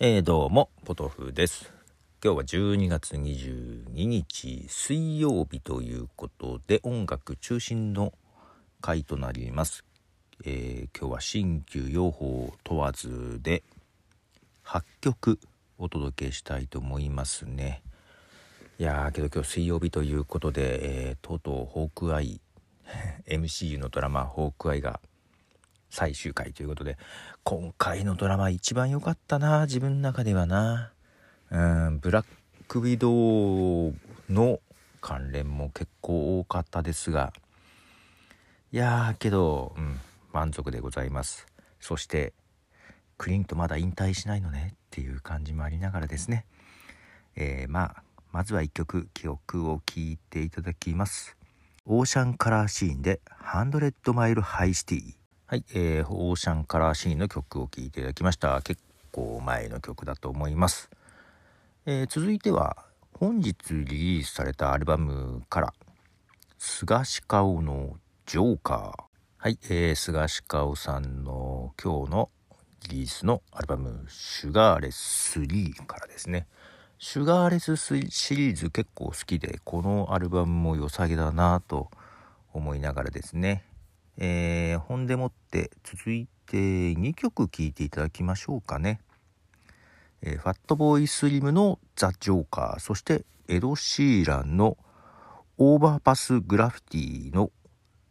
えー、どうも、ポトフです。今日は12月22日水曜日ということで音楽中心の回となります。えー、今日は新旧用法問わずで8曲お届けしたいと思いますね。いやーけど今日水曜日ということで、えー、とうとうホークアイ MCU のドラマ「ホークアイ」が最終回ということで今回のドラマ一番良かったな自分の中ではな。うんブラックウィドウの関連も結構多かったですが。いやーけど、うん、満足でございます。そしてクリントまだ引退しないのねっていう感じもありながらですね。えー、まあまずは1曲記憶を聞いていただきます。Ocean Colour Scene で Hundred Mile High City。はい、えー、 Ocean Colour Scene の曲を聴いていただきました。結構前の曲だと思います。えー、続いては、本日リリースされたアルバムから、スガシカオのジョーカー。はい、えー、スガシカオさんの今日のリリースのアルバム、 Sugarless 3からですね。シュガーレスシリーズ結構好きで、このアルバムも良さげだなと思いながらですね、えー、ほんでもって続いて2曲聴いていただきましょうかね。えー、ファットボーイスリムのザ・ジョーカー、そしてエド・シーランのオーバーパスグラフィティの、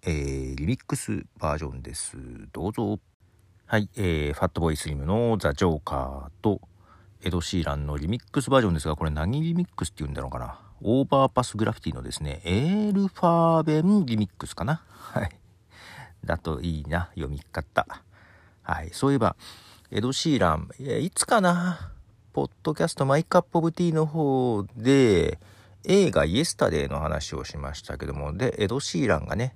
えー、リミックスバージョンです。どうぞ。はい、えー、ファットボーイスリムのザ・ジョーカーとエド・シーランのリミックスバージョンですが、これ何リミックスって言うんだろうかな。 Overpass Graffiti のですね、 Alle Farben Remix かな。はい。だといいな、読み方。はい。そういえば、エド・シーラン、いつかな、ポッドキャスト My Cup of Tea の方で、映画イエスタデーの話をしましたけども、で、エド・シーランがね、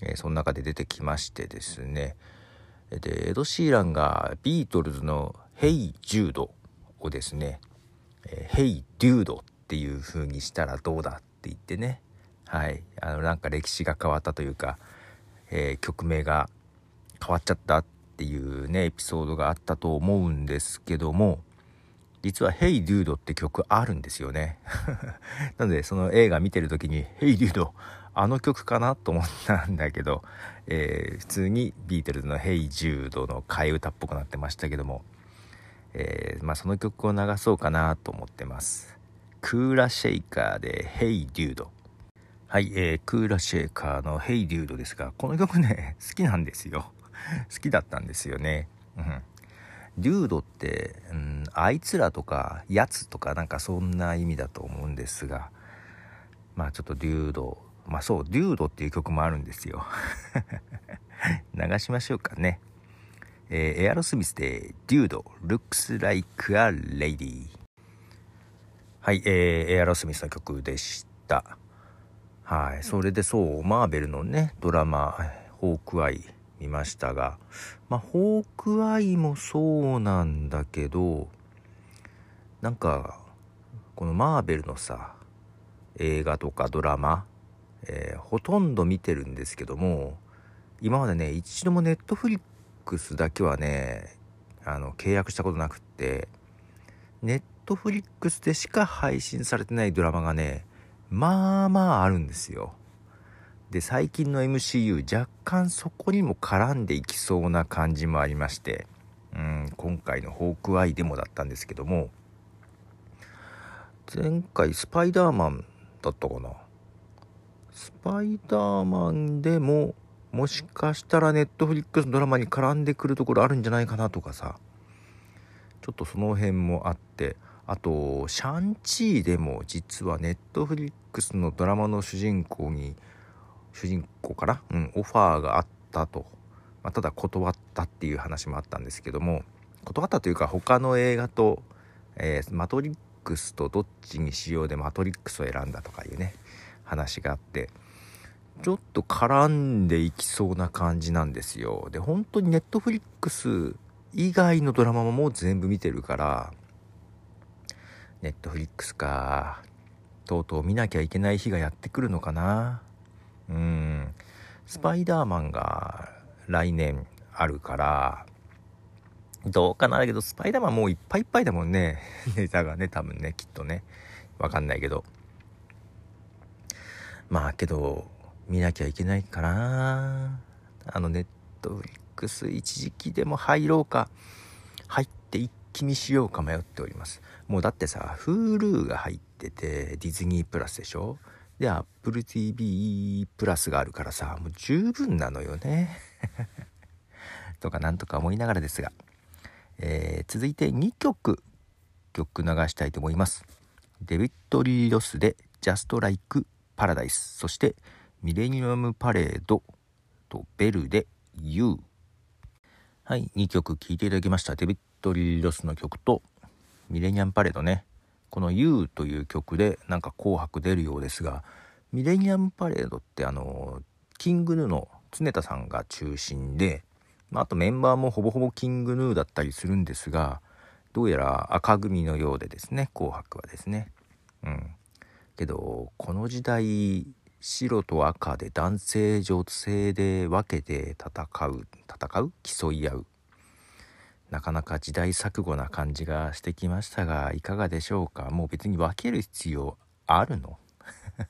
えー、その中で出てきましてですね、で、エド・シーランがビートルズの Hey Jude をですね、え Hey Dude っていう風にしたらどうだって言ってね、はい、あの、なんか歴史が変わったというか、えー、曲名が変わっちゃったっていうねエピソードがあったと思うんですけども実は「Hey Dude」って曲あるんですよね。なのでその映画見てる時に「Hey Dude」あの曲かなと思ったんだけど、えー、普通にビートルズの「Hey Jude」の替え歌っぽくなってましたけども、えー、まあ、その曲を流そうかなと思ってます。クーラシェイカーで「Hey Dude」はい、えー、クーラシェーカーのヘイデュードですが、この曲ね、好きなんですよ。好きだったんですよね。うん。デュードって、うん、あいつらとか、やつとかなんかそんな意味だと思うんですが、まあちょっとデュード、まあそう、デュードっていう曲もあるんですよ。流しましょうかね。えー、エアロスミスで、デュード、looks like a lady。はい、えー、エアロスミスの曲でした。はい、それでそうマーベルのねドラマ「ホークアイ」見ましたがまあホークアイもそうなんだけどなんかこのマーベルのさ映画とかドラマ、えー、ほとんど見てるんですけども今までね一度もネットフリックスだけはねあの契約したことなくってネットフリックスでしか配信されてないドラマがねまあまああるんですよ。で、最近の MCU 若干そこにも絡んでいきそうな感じもありまして、うん、今回のホークアイでもだったんですけども、前回スパイダーマンだったかな。スパイダーマンでももしかしたらネットフリックスのドラマに絡んでくるところあるんじゃないかなとかさ、ちょっとその辺もあって、あとシャンチーでも実はネットフリックスのドラマの主人公に主人公から、うん、オファーがあったと、まあ、ただ断ったっていう話もあったんですけども断ったというか他の映画と、えー、マトリックスとどっちにしようでマトリックスを選んだとかいうね話があってちょっと絡んでいきそうな感じなんですよ。で本当にネットフリックス以外のドラマももう全部見てるからネットフリックスか。とうとう見なきゃいけない日がやってくるのかな。うん。スパイダーマンが来年あるから、どうかなだけど、スパイダーマンもういっぱいいっぱいだもんね。ネタがね、多分ね、きっとね。わかんないけど。まあけど、見なきゃいけないかなあの、ネットフリックス一時期でも入ろうか、入っ気見しようか迷っております。もうだってさ、Hulu が入ってて、ディズニープラスでしょ？で、Apple TV プラスがあるからさ、もう十分なのよね。とかなんとか思いながらですが、えー、続いて2曲曲流したいと思います。デビッド・リー・ロスで「Just Like Paradise」そして「ミレニアム・パレード」と「ベル」で「You」はい2曲聴いていただきました。デビッド・リー・ロスの曲と「ミレニアム・パレードね」この「You」という曲でなんか「紅白」出るようですがミレニアム・パレードってあのキングヌーの常田さんが中心でまあ、あとメンバーもほぼほぼキングヌーだったりするんですがどうやら赤組のようでですね紅白はですね。うん。けどこの時代白と赤で男性女性で分けて戦う戦う？競い合う？なかなか時代錯誤な感じがしてきましたがいかがでしょうか？もう別に分ける必要あるの？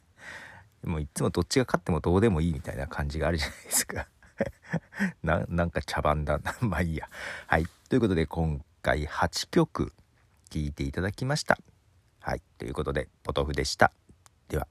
もういつもどっちが勝ってもどうでもいいみたいな感じがあるじゃないですか。ななんか茶番だ。な まあいいや。はい。ということで今回8曲聴いていただきました。はい。ということでポトフでした。では。